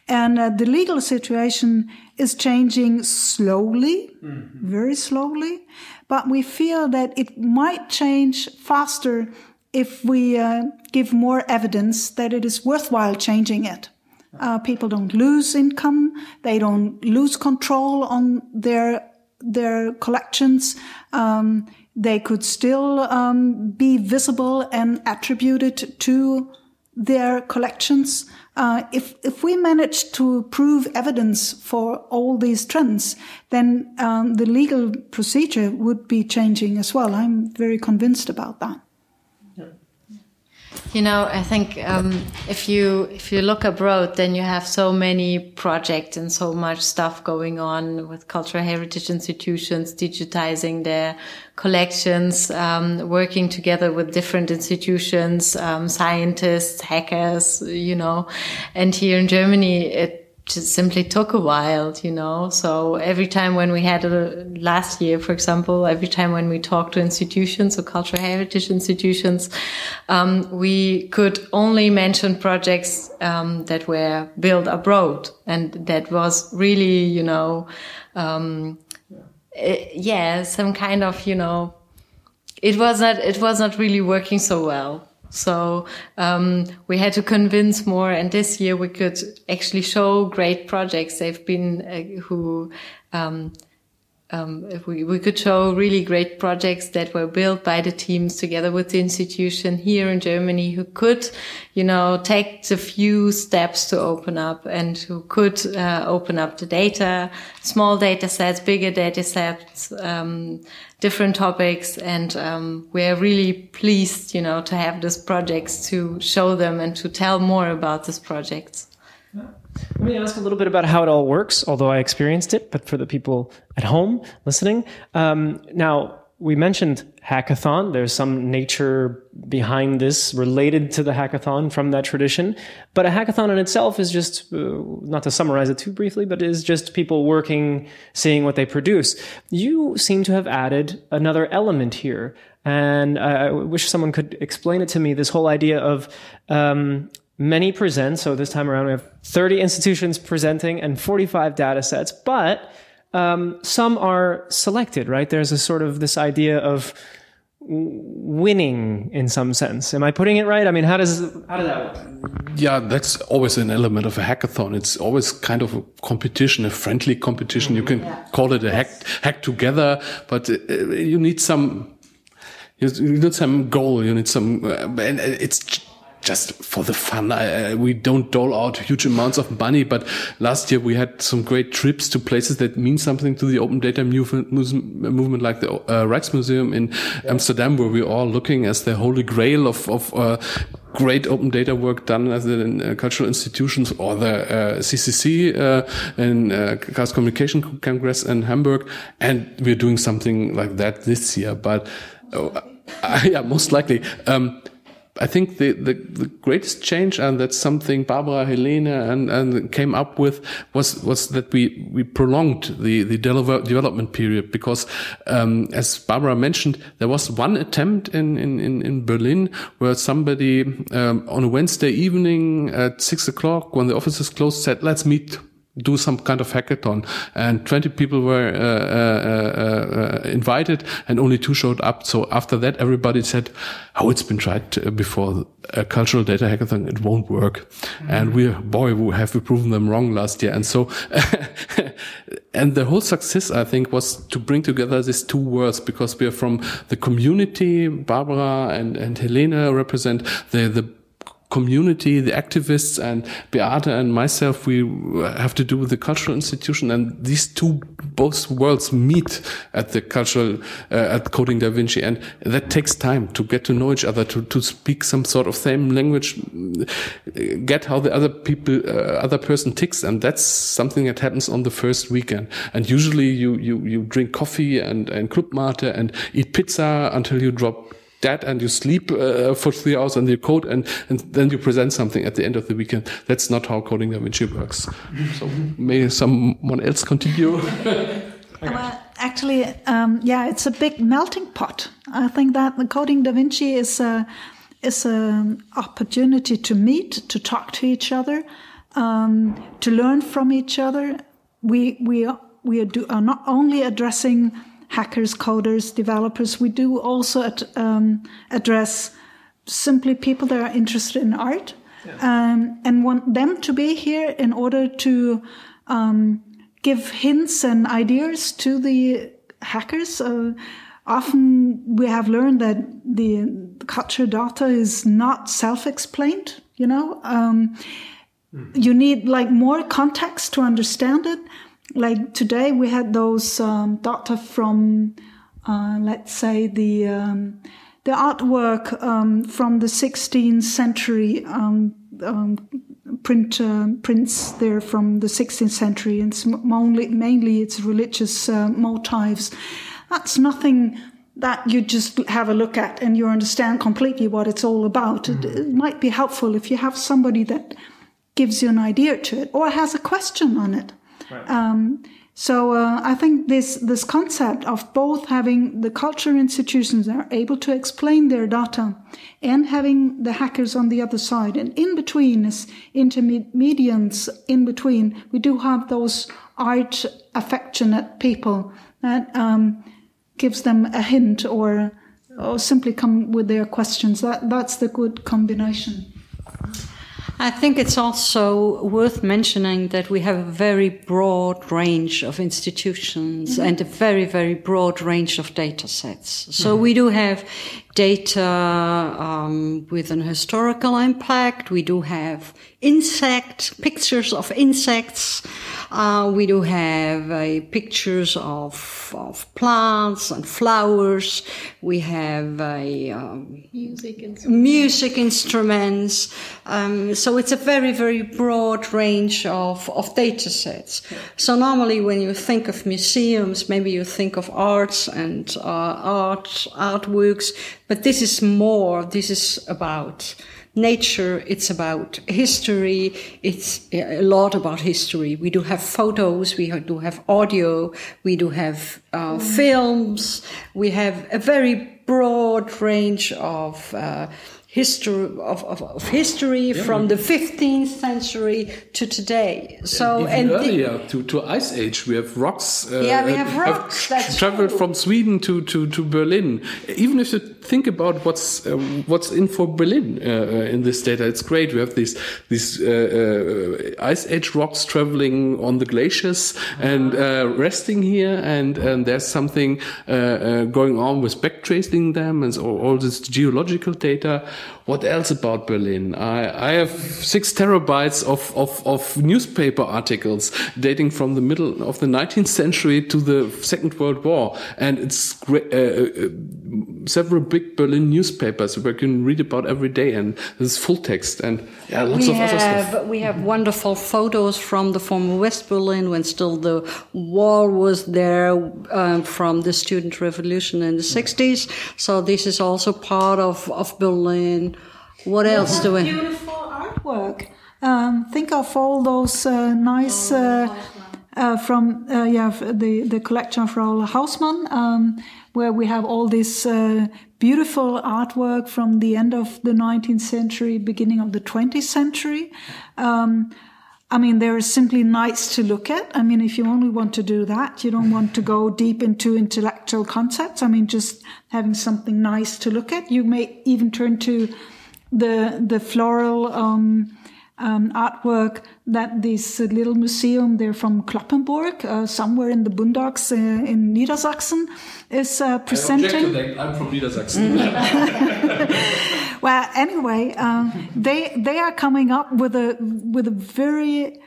and uh, the legal situation is changing slowly, mm-hmm. very slowly, but we feel that it might change faster if we uh, give more evidence that it is worthwhile changing it. Uh, people don't lose income, they don't lose control on their their collections. Um, they could still um, be visible and attributed to their collections. Uh, if if we manage to prove evidence for all these trends, then um, the legal procedure would be changing as well. I'm very convinced about that. You know, I think um, if you if you look abroad, then you have so many projects and so much stuff going on with cultural heritage institutions digitizing their collections, um, working together with different institutions, um, scientists, hackers, you know. And here in Germany, it just simply took a while, you know. So every time when we had a last year, for example, every time when we talked to institutions or cultural heritage institutions, um, we could only mention projects um, that were built abroad, and that was really, you know, um, eh, yeah, some kind of, you know, it was not it was not really working so well. So um, we had to convince more, and this year we could actually show great projects. They've been uh, who um, um, we, we could show really great projects that were built by the teams together with the institution here in Germany who could, you know, take the few steps to open up and who could uh, open up the data, small data sets, bigger data sets, um, different topics. And um, we're really pleased, you know, to have these projects to show them and to tell more about these projects. Let me ask a little bit about how it all works, although I experienced it, but for the people at home listening. Um, now, we mentioned hackathon. There's some nature behind this related to the hackathon from that tradition. But a hackathon in itself is just, uh, not to summarize it too briefly, but is just people working, seeing what they produce. You seem to have added another element here. And I wish someone could explain it to me this whole idea of um, many present. So this time around, we have 30 institutions presenting and 45 data sets, but um, some are selected, right? There's a sort of this idea of winning in some sense. Am I putting it right? I mean, how does how does that work? Yeah, that's always an element of a hackathon. It's always kind of a competition, a friendly competition. You can yeah. call it a hack hack together, but uh, you need some you need some goal. You need some, uh, and it's just for the fun. I, we don't dole out huge amounts of money, but last year we had some great trips to places that mean something to the open data movement, movement like the uh, Rijksmuseum in yeah. Amsterdam, where we're all looking as the holy grail of, of uh, great open data work done as in uh, cultural institutions or the uh, CCC uh, in uh, Chaos Communication Congress in Hamburg. And we're doing something like that this year, but uh, [LAUGHS] yeah, most likely. Um, I think the, the, the, greatest change, and that's something Barbara, Helene, and, and came up with, was was that we we prolonged the the development period because, um, as Barbara mentioned, there was one attempt in in in, Berlin where somebody um, on a Wednesday evening at six o'clock when the offices closed said, "Let's meet do some kind of hackathon. And 20 people were uh, uh, uh, invited and only two showed up. So after that everybody said oh it's been tried before a cultural data hackathon. It won't work. Mm-hmm. and we boy we have we proven them wrong last year. And so [LAUGHS] and the whole success i think was to bring together these two worlds because we are from the community barbara and and helena represent the the community, the activists, and Beate and myself, we have to do with the cultural institution, and these two both worlds meet at the cultural uh, at Coding Da Vinci, and that takes time to get to know each other, to to speak some sort of same language, get how the other people, uh, other person ticks, and that's something that happens on the first weekend. And usually, you you you drink coffee and and club and eat pizza until you drop dead and you sleep uh, for three hours and you code and, and then you present something at the end of the weekend. That's not how coding Da Vinci works. So may someone else continue. [LAUGHS] well, actually, um, yeah, it's a big melting pot. I think that the coding Da Vinci is a, is an opportunity to meet, to talk to each other, um, to learn from each other. We we we are, do, are not only addressing hackers, coders, developers. We do also at, um, address simply people that are interested in art yeah. um, and want them to be here in order to um, give hints and ideas to the hackers. Uh, often we have learned that the culture data is not self-explained. You know, um, mm. you need like more context to understand it like today we had those um, data from, uh, let's say the um, the artwork um, from the 16th century um, um, print uh, prints there from the 16th century, and it's mainly, mainly it's religious uh, motifs. That's nothing that you just have a look at and you understand completely what it's all about. Mm. It, it might be helpful if you have somebody that gives you an idea to it or has a question on it. Right. Um, so uh, I think this this concept of both having the culture institutions that are able to explain their data and having the hackers on the other side, and in between as intermediates in between, we do have those art affectionate people that um, gives them a hint or or simply come with their questions. That that's the good combination. I think it's also worth mentioning that we have a very broad range of institutions mm-hmm. and a very, very broad range of data sets. So mm-hmm. we do have data um, with an historical impact. We do have insect pictures of insects. Uh, we do have uh, pictures of, of plants and flowers. We have uh, um, music instruments. Music instruments. Um, so it's a very, very broad range of, of data sets. So normally when you think of museums, maybe you think of arts and uh, art, artworks, but this is more, this is about nature, it's about history, it's a lot about history. We do have photos, we do have audio, we do have uh, films, we have a very broad range of uh, history of, of, of history yeah. from the 15th century to today. So and, and earlier the, to, to Ice Age, we have rocks. Uh, yeah, we have rocks. Have traveled true. from Sweden to, to, to Berlin. Even if you think about what's uh, what's in for Berlin uh, uh in this data, it's great. We have these these uh, uh, Ice Age rocks traveling on the glaciers and resting here, and, and there's something going on with backtracing them and all, all this geological data. What else about Berlin? I, I have six terabytes of, of, of newspaper articles dating from the middle of the 19th century to the Second World War. And it's great, uh, uh, several big Berlin newspapers where you can read about every day. And there's full text and yeah, lots we of have, other stuff. We have wonderful photos from the former West Berlin when still the wall was there um, from the student revolution in the 60s. So this is also part of, of Berlin. What else do we? Beautiful artwork. Um, think of all those uh, nice uh, uh, from uh, yeah the the collection of Raoul Hausmann, um, where we have all this uh, beautiful artwork from the end of the 19th century, beginning of the 20th century. Um, I mean, they're simply nice to look at. I mean, if you only want to do that, you don't want to go deep into intellectual concepts. I mean, just having something nice to look at. You may even turn to the the floral um, um, artwork that this little museum there from Cloppenburg, uh, somewhere in the boondocks uh, in Niedersachsen, is uh, presenting. I'm from Niedersachsen. [LAUGHS] [LAUGHS] well, anyway, um, they they are coming up with a with a very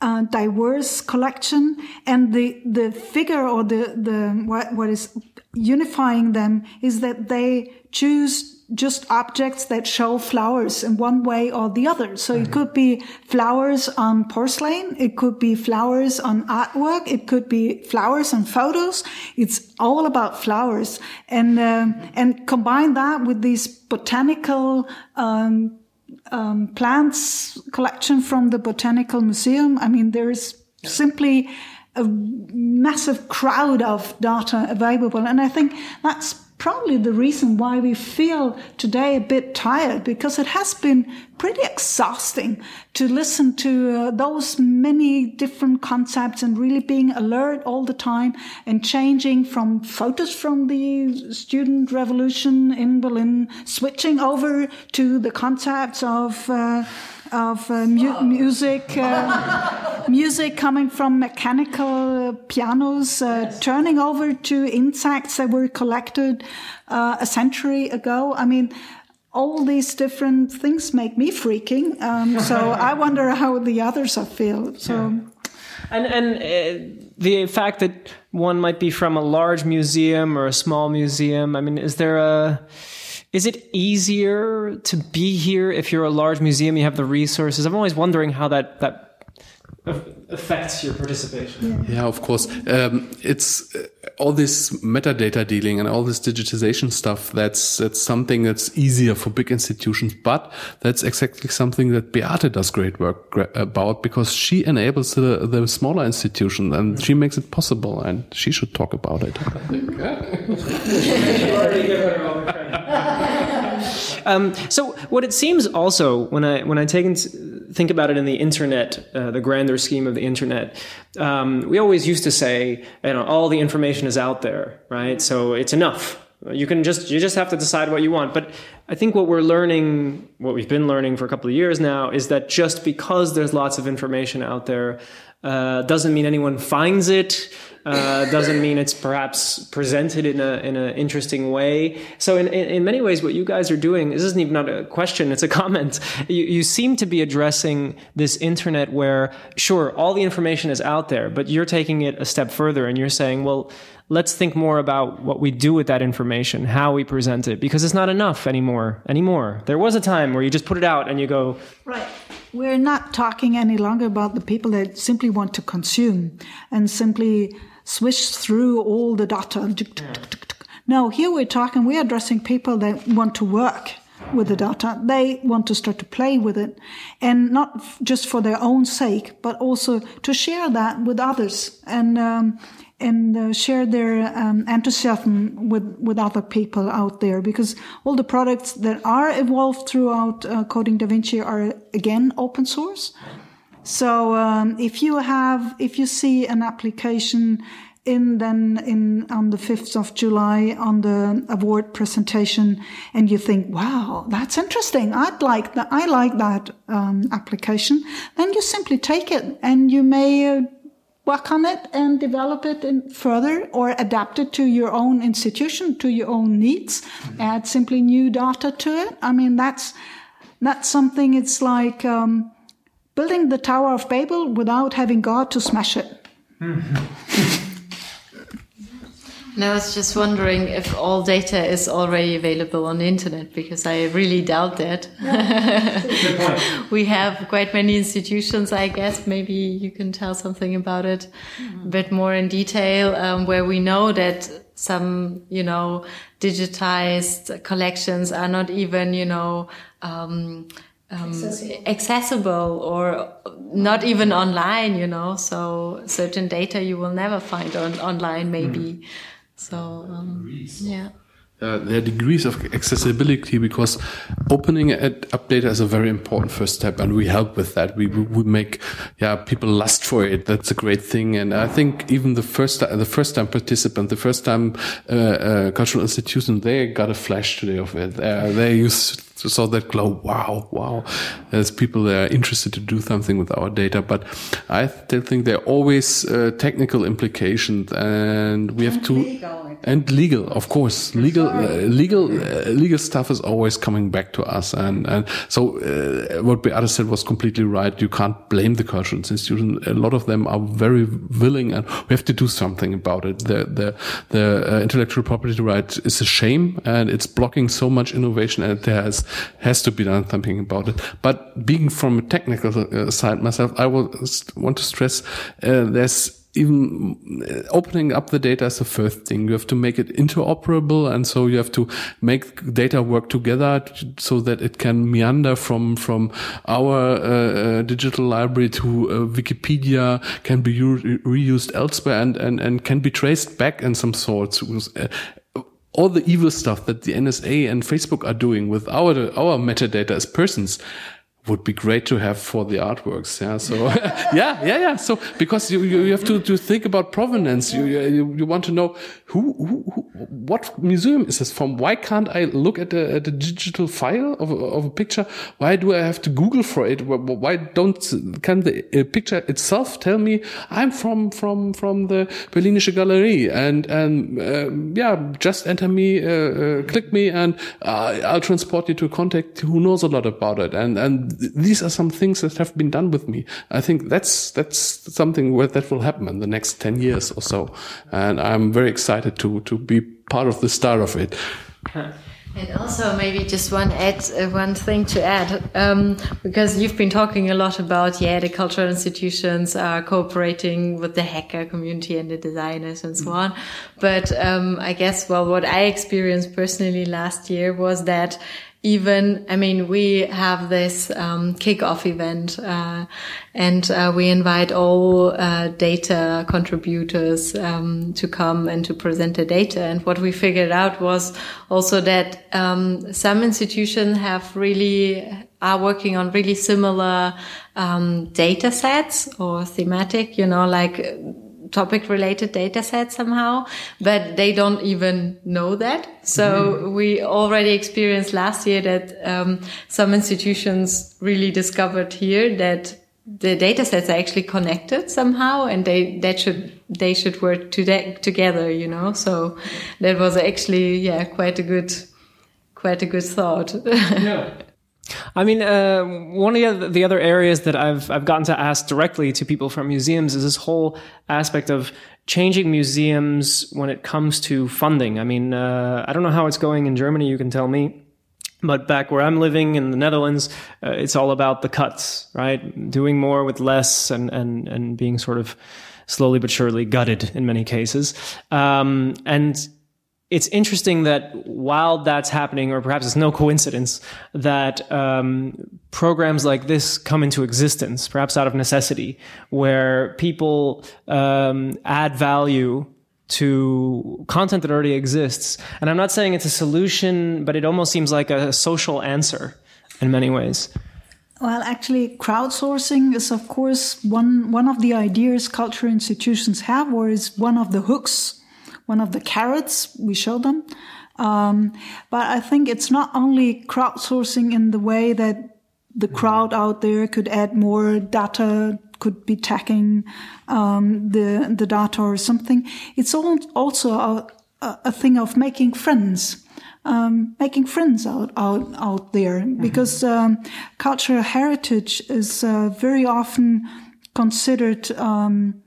uh, diverse collection, and the the figure or the the what, what is unifying them is that they choose just objects that show flowers in one way or the other. So mm-hmm. it could be flowers on porcelain. It could be flowers on artwork. It could be flowers on photos. It's all about flowers and, uh, and combine that with these botanical, um, um, plants collection from the Botanical Museum. I mean, there is simply a massive crowd of data available. And I think that's probably the reason why we feel today a bit tired because it has been pretty exhausting to listen to uh, those many different concepts and really being alert all the time and changing from photos from the student revolution in Berlin, switching over to the concepts of uh, of uh, mu- music, uh, music coming from mechanical pianos, uh, yes. turning over to insects that were collected uh, a century ago. I mean, all these different things make me freaking. Um, so I [LAUGHS] wonder how the others are feel. So. Yeah. And and uh, the fact that one might be from a large museum or a small museum. I mean, is there a is it easier to be here if you're a large museum? You have the resources. I'm always wondering how that that affects your participation. Yeah, of course. Um, it's uh, all this metadata dealing and all this digitization stuff. That's that's something that's easier for big institutions, but that's exactly something that Beate does great work about because she enables the, the smaller institutions and she makes it possible. And she should talk about it. I think. [LAUGHS] [LAUGHS] um, so what it seems also when I when I take into, think about it in the internet, uh, the grander scheme of the internet, um, we always used to say, you know, all the information is out there, right? So it's enough. You can just you just have to decide what you want. But I think what we're learning, what we've been learning for a couple of years now, is that just because there's lots of information out there, uh, doesn't mean anyone finds it. Uh, doesn't mean it's perhaps presented in a in an interesting way. So in, in, in many ways, what you guys are doing this isn't even not a question; it's a comment. You you seem to be addressing this internet where sure all the information is out there, but you're taking it a step further and you're saying, well, let's think more about what we do with that information, how we present it, because it's not enough anymore. Anymore, there was a time where you just put it out and you go right. We're not talking any longer about the people that simply want to consume and simply swish through all the data. No, here we're talking, we're addressing people that want to work with the data. They want to start to play with it and not just for their own sake, but also to share that with others and, um, and uh, share their um, enthusiasm with, with other people out there because all the products that are evolved throughout uh, Coding Da Vinci are again open source. So um, if you have, if you see an application in then in on the 5th of July on the award presentation and you think, wow, that's interesting. I'd like that. I like that um, application. Then you simply take it and you may uh, work on it and develop it further or adapt it to your own institution, to your own needs, mm-hmm. add simply new data to it. I mean, that's, that's something it's like, um, building the Tower of Babel without having God to smash it. And I was just wondering if all data is already available on the internet because I really doubt that. Yeah. [LAUGHS] we have quite many institutions, I guess. Maybe you can tell something about it a bit more in detail, um, where we know that some, you know, digitized collections are not even, you know, um, um, accessible. accessible. or not even online, you know. So certain data you will never find on online, maybe. Mm. So um, yeah. Uh, there are degrees of accessibility because opening up data is a very important first step, and we help with that. We we make yeah people lust for it. That's a great thing, and I think even the first the first time participant, the first time uh, uh, cultural institution, they got a flash today of it. Uh, they used saw that glow. Wow, wow. There's people that are interested to do something with our data, but I still think there are always uh, technical implications, and we have to legal. And legal, of course, legal, uh, legal, uh, legal stuff is always coming back to us, and and so uh, what Beate said was completely right. You can't blame the cultural institution. A lot of them are very willing, and we have to do something about it. The the the uh, intellectual property right is a shame, and it's blocking so much innovation, and it has has to be done something about it. But being from a technical uh, side myself, I will want to stress uh, there's even uh, opening up the data is the first thing. You have to make it interoperable. And so you have to make data work together so that it can meander from, from our uh, uh, digital library to uh, Wikipedia, can be reused elsewhere and, and, and can be traced back in some sorts. Uh, all the evil stuff that the NSA and Facebook are doing with our our metadata as persons would be great to have for the artworks. Yeah. So [LAUGHS] yeah, yeah, yeah. So because you, you have to, to think about provenance. You, you, you want to know who, who, who, what museum is this from? Why can't I look at the, at the digital file of, of a picture? Why do I have to Google for it? Why don't, can the uh, picture itself tell me I'm from, from, from the Berlinische Galerie and, and, uh, yeah, just enter me, uh, uh, click me and uh, I'll transport you to a contact who knows a lot about it. And, and these are some things that have been done with me. I think that's that's something where that will happen in the next ten years or so, and I'm very excited to to be part of the start of it. [LAUGHS] And also, maybe just one add, uh, one thing to add, um, because you've been talking a lot about, yeah, the cultural institutions are cooperating with the hacker community and the designers and so on. But um, I guess, well, what I experienced personally last year was that even, I mean, we have this um, kickoff event, uh, and uh, we invite all uh, data contributors um, to come and to present the data. And what we figured out was also that um, some institutions have really are working on really similar um, data sets or thematic, you know, like topic related data set somehow, but they don't even know that. So mm-hmm. we already experienced last year that um, some institutions really discovered here that the data sets are actually connected somehow and they that should they should work to together you know so that was actually yeah quite a good quite a good thought [LAUGHS] yeah I mean, uh, one of the other areas that I've I've gotten to ask directly to people from museums is this whole aspect of changing museums when it comes to funding. I mean, uh, I don't know how it's going in Germany. You can tell me. But back where I'm living in the Netherlands, uh, it's all about the cuts, right? Doing more with less, and and and being sort of slowly but surely gutted in many cases. Um, and it's interesting that while that's happening, or perhaps it's no coincidence that um, programs like this come into existence, perhaps out of necessity, where people um, add value to content that already exists. And I'm not saying it's a solution, but it almost seems like a social answer in many ways. Well, actually, crowdsourcing is, of course, one one of the ideas culture institutions have, or is one of the hooks one of the carrots we show them. Um, but I think it's not only crowdsourcing in the way that the crowd out there could add more data, could be tagging um, the the data or something. It's all also a, a thing of making friends. Um, making friends out out out there mm-hmm. because um, cultural heritage is uh, very often considered um,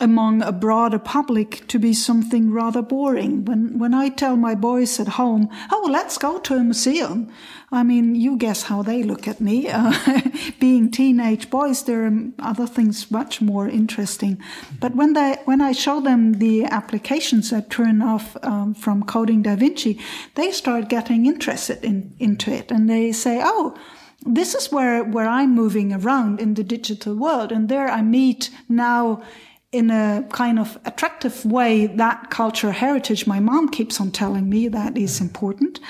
among a broader public to be something rather boring. When when I tell my boys at home, "Oh, let's go to a museum," I mean, you guess how they look at me. [LAUGHS] Uh, being teenage boys, there are other things much more interesting. But when they when I show them the applications that turn off um, from coding Da Vinci, they start getting interested in into it, and they say, "Oh." This is where, where I'm moving around in the digital world, and there I meet now in a kind of attractive way that cultural heritage my mom keeps on telling me that is important.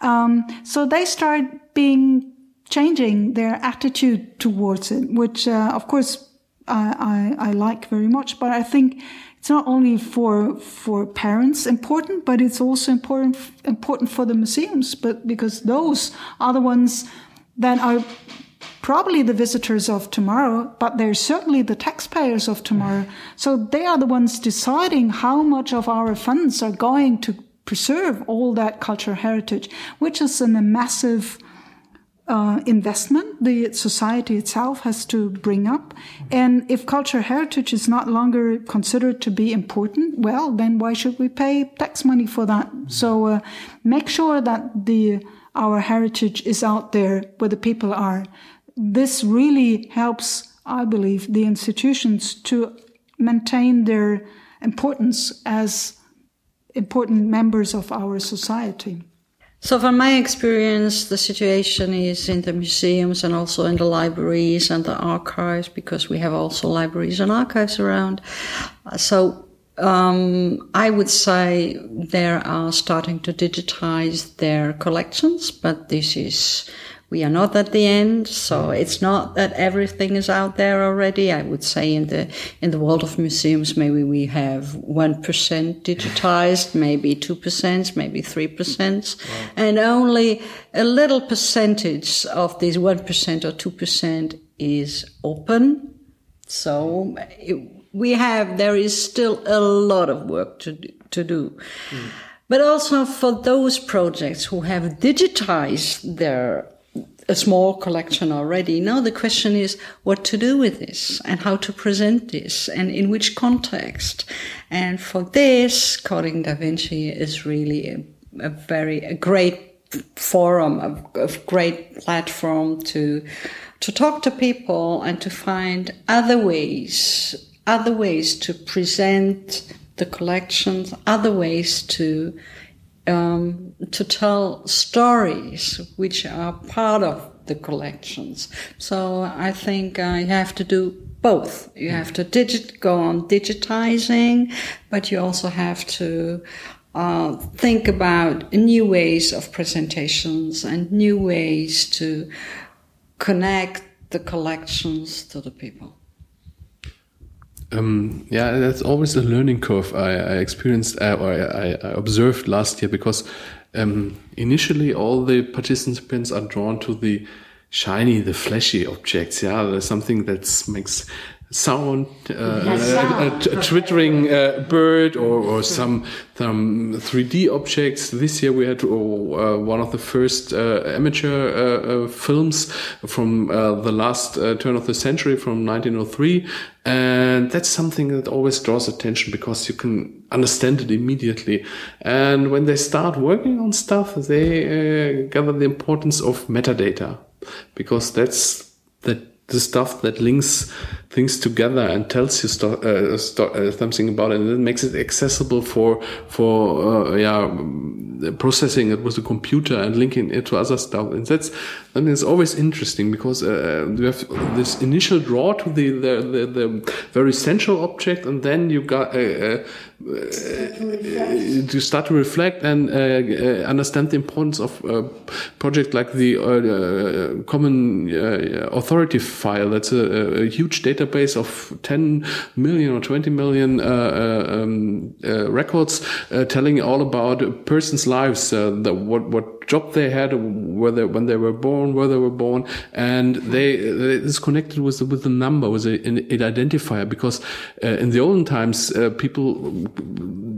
Um, so they start being changing their attitude towards it which uh, of course I, I, I like very much but i think it's not only for for parents important but it's also important important for the museums but because those are the ones that are probably the visitors of tomorrow, but they're certainly the taxpayers of tomorrow. So they are the ones deciding how much of our funds are going to preserve all that cultural heritage, which is a massive uh, investment the society itself has to bring up. And if cultural heritage is not longer considered to be important, well, then why should we pay tax money for that? So uh, make sure that the our heritage is out there where the people are this really helps, I believe, the institutions to maintain their importance as important members of our society. So, from my experience, the situation is in the museums and also in the libraries and the archives, because we have also libraries and archives around. So, um, I would say they are starting to digitize their collections, but this is we are not at the end. So it's not that everything is out there already. I would say in the, in the world of museums, maybe we have 1% digitized, [LAUGHS] maybe 2%, maybe 3%. Wow. And only a little percentage of this 1% or 2% is open. So it, we have, there is still a lot of work to, to do. Mm. But also for those projects who have digitized their a small collection already. Now the question is what to do with this and how to present this and in which context. And for this, Coding Da Vinci is really a, a very a great forum, a, a great platform to to talk to people and to find other ways, other ways to present the collections, other ways to um, to tell stories which are part of the collections. So I think uh, you have to do both. You have to digit go on digitizing, but you also have to uh, think about new ways of presentations and new ways to connect the collections to the people. Um, yeah, that's always a learning curve I, I experienced uh, or I, I, observed last year because um, initially all the participants are drawn to the shiny, the flashy objects. Yeah, there's something that makes sound, uh, a, a, a, twittering uh, bird or, or some some 3D objects. This year we had uh, one of the first uh, amateur uh, uh, films from the last turn of the century, from 1903, and that's something that always draws attention because you can understand it immediately. And when they start working on stuff, they gather the importance of metadata because that's that the stuff that links things together and tells you uh, uh, something about it and makes it accessible for for uh, yeah processing it with a computer and linking it to other stuff. And that's Mean it's always interesting because uh, you have this initial draw to the the, the, the very central object and then you got uh, uh, to start to reflect and understand the importance of a project like the common authority file. That's a, a huge database of 10 million or 20 million uh, uh, um, uh, records telling all about a person's lives, the, what, what job they had, whether when they were born, where they were born, and they, is connected with with the number, with a, an, an identifier. Because uh, in the olden times, uh, people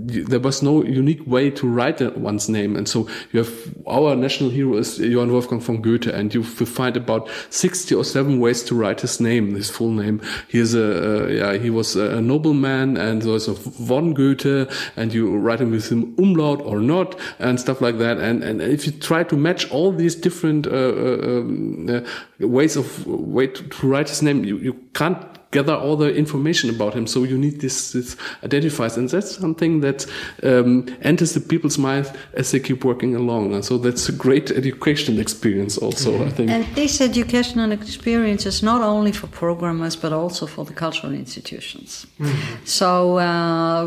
there was no unique way to write one's name, and so you have our national hero is Johann Wolfgang von Goethe, and you find about sixty or seven ways to write his name, his full name. He is a uh, yeah, he was a nobleman, and there's a von Goethe, and you write him with him umlaut or not, and stuff like that. And and if you try to match all these different uh, uh, um, uh, ways of way to, to, write his name, you, you can't gather all the information about him. So you need this, this identifiers, and that's something that um, enters the people's mind as they keep working along. And so that's a great educational experience, also. Mm -hmm. I think. And this educational experience is not only for programmers but also for the cultural institutions. Mm -hmm. So uh,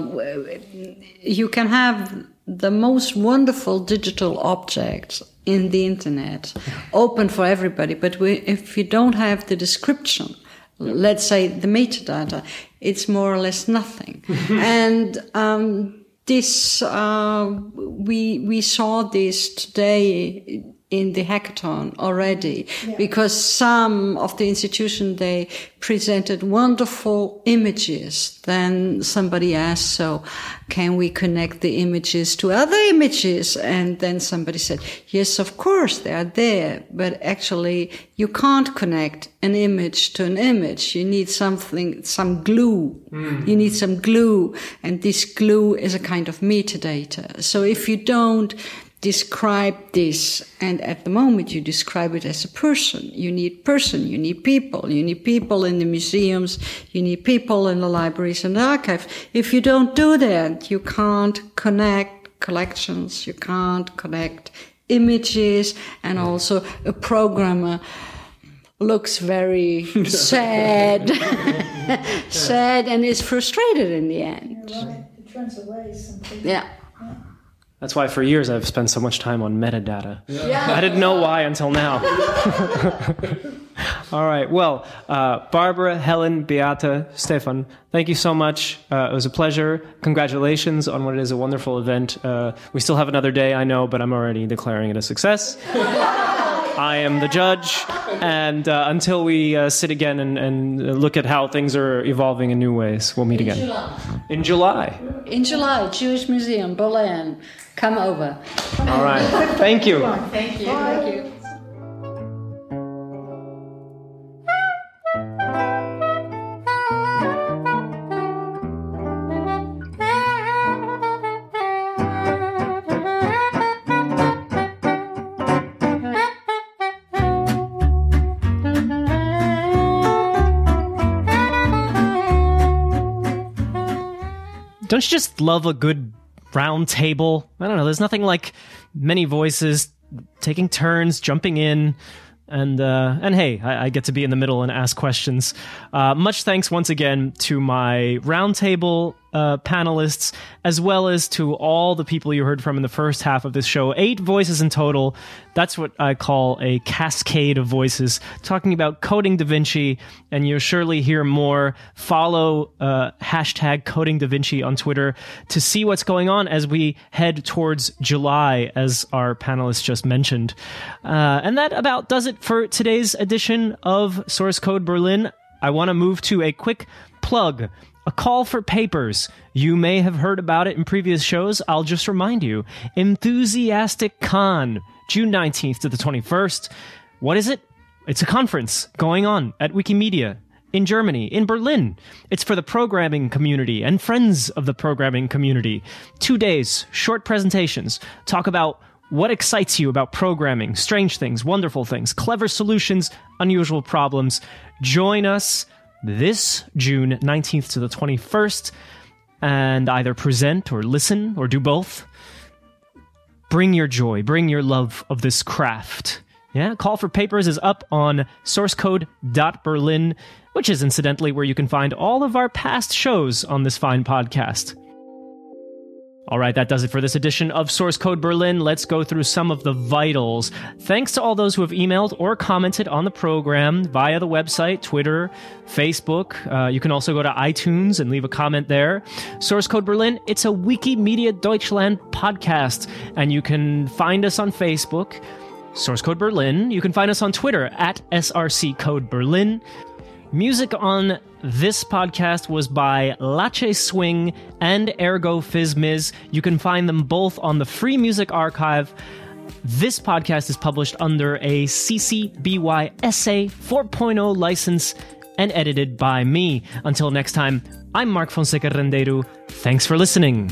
you can have the most wonderful digital object in the internet, open for everybody. But we, if you don't have the description, let's say the metadata, it's more or less nothing. [LAUGHS] and um, this, uh, we we saw this today in the hackathon already yeah. because some of the institution they presented wonderful images then somebody asked so can we connect the images to other images? And then somebody said yes of course they are there but actually you can't connect an image to an image. You need something some glue. Mm. you need some glue and this glue is a kind of metadata. So if you don't describe this and at the moment you describe it as a person. You need person you need people. You need people in the museums you need people in the libraries and the archive. If you don't do that you can't connect collections you can't connect images and also a programmer looks very [LAUGHS] sad [LAUGHS] [LAUGHS] sad and is frustrated in the end. Yeah that's why for years I've spent so much time on metadata. Yeah. I didn't know why until now. [LAUGHS] All right. Well, uh, Barbara, Helen, Beate, Stephan, thank you so much. Uh, it was a pleasure. Congratulations on what is a wonderful event. Uh, we still have another day, I know, but I'm already declaring it a success. [LAUGHS] I am the judge. And uh, until we uh, sit again and, and, look at how things are evolving in new ways, we'll meet in again. July. In July. In July, Jewish Museum, Berlin. Come over. All right. Thank you. Thank you. Thank you. Don't you just love a good round table? I don't know. There's nothing like many voices taking turns, jumping in. And uh, and hey, I, I, get to be in the middle and ask questions. Uh, much thanks once again to my roundtable uh, panelists, as well as to all the people you heard from in the first half of this show. Eight voices in total. That's what I call a cascade of voices talking about coding Da Vinci, and you'll surely hear more. Follow uh, hashtag coding Da Vinci on Twitter to see what's going on as we head towards July, as our panelists just mentioned. Uh, and that about does it for today's edition of Source Code Berlin. I want to move to a quick plug a call for papers. You may have heard about it in previous shows. I'll just remind you. EnthusiastiCon, June 19th to the 21st. What is it? It's a conference going on at Wikimedia in Germany, in Berlin. It's for the programming community and friends of the programming community. Two days, short presentations, talk about what excites you about programming, strange things, wonderful things, clever solutions, unusual problems. Join us this June 19th to the 21st and either present or listen or do both. Bring your joy, bring your love of this craft. Yeah, Call for Papers is up on sourcecode.berlin, which is incidentally where you can find all of our past shows on this fine podcast. All right, that does it for this edition of Source Code Berlin. Let's go through some of the vitals. Thanks to all those who have emailed or commented on the program via the website, Twitter, Facebook. Uh, you can also go to iTunes and leave a comment there. Source Code Berlin, it's a Wikimedia Deutschland podcast, and you can find us on Facebook. Source Code Berlin. You can find us on Twitter at SRC Code Berlin. Music on this podcast was by Latché Swing and Ergo Phizmiz. You can find them both on the Free Music Archive. This podcast is published under a CC BY SA 4.0 license and edited by me. Until next time, I'm Mark Fonseca Rendeiro. Thanks for listening.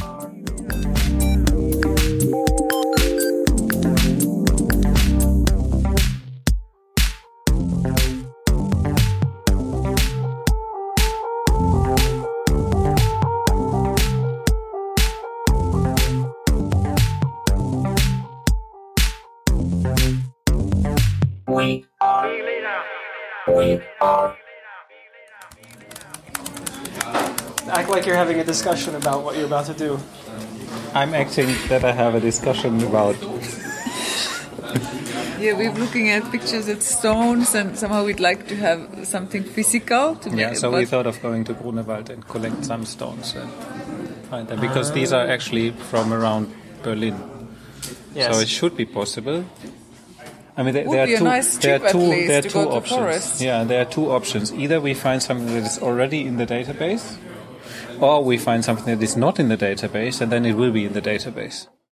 Like you're having a discussion about what you're about to do. I'm acting that I have a discussion about. [LAUGHS] yeah, we're looking at pictures of stones, and somehow we'd like to have something physical. To yeah, so we thought of going to Grunewald and collect some stones and find them because these are actually from around Berlin. Yes. So it should be possible. I mean, there, there are two. Nice there are two. There are two options. Yeah, there are two options. Either we find something that is already in the database, or we find something that is not in the database, and then it will be in the database.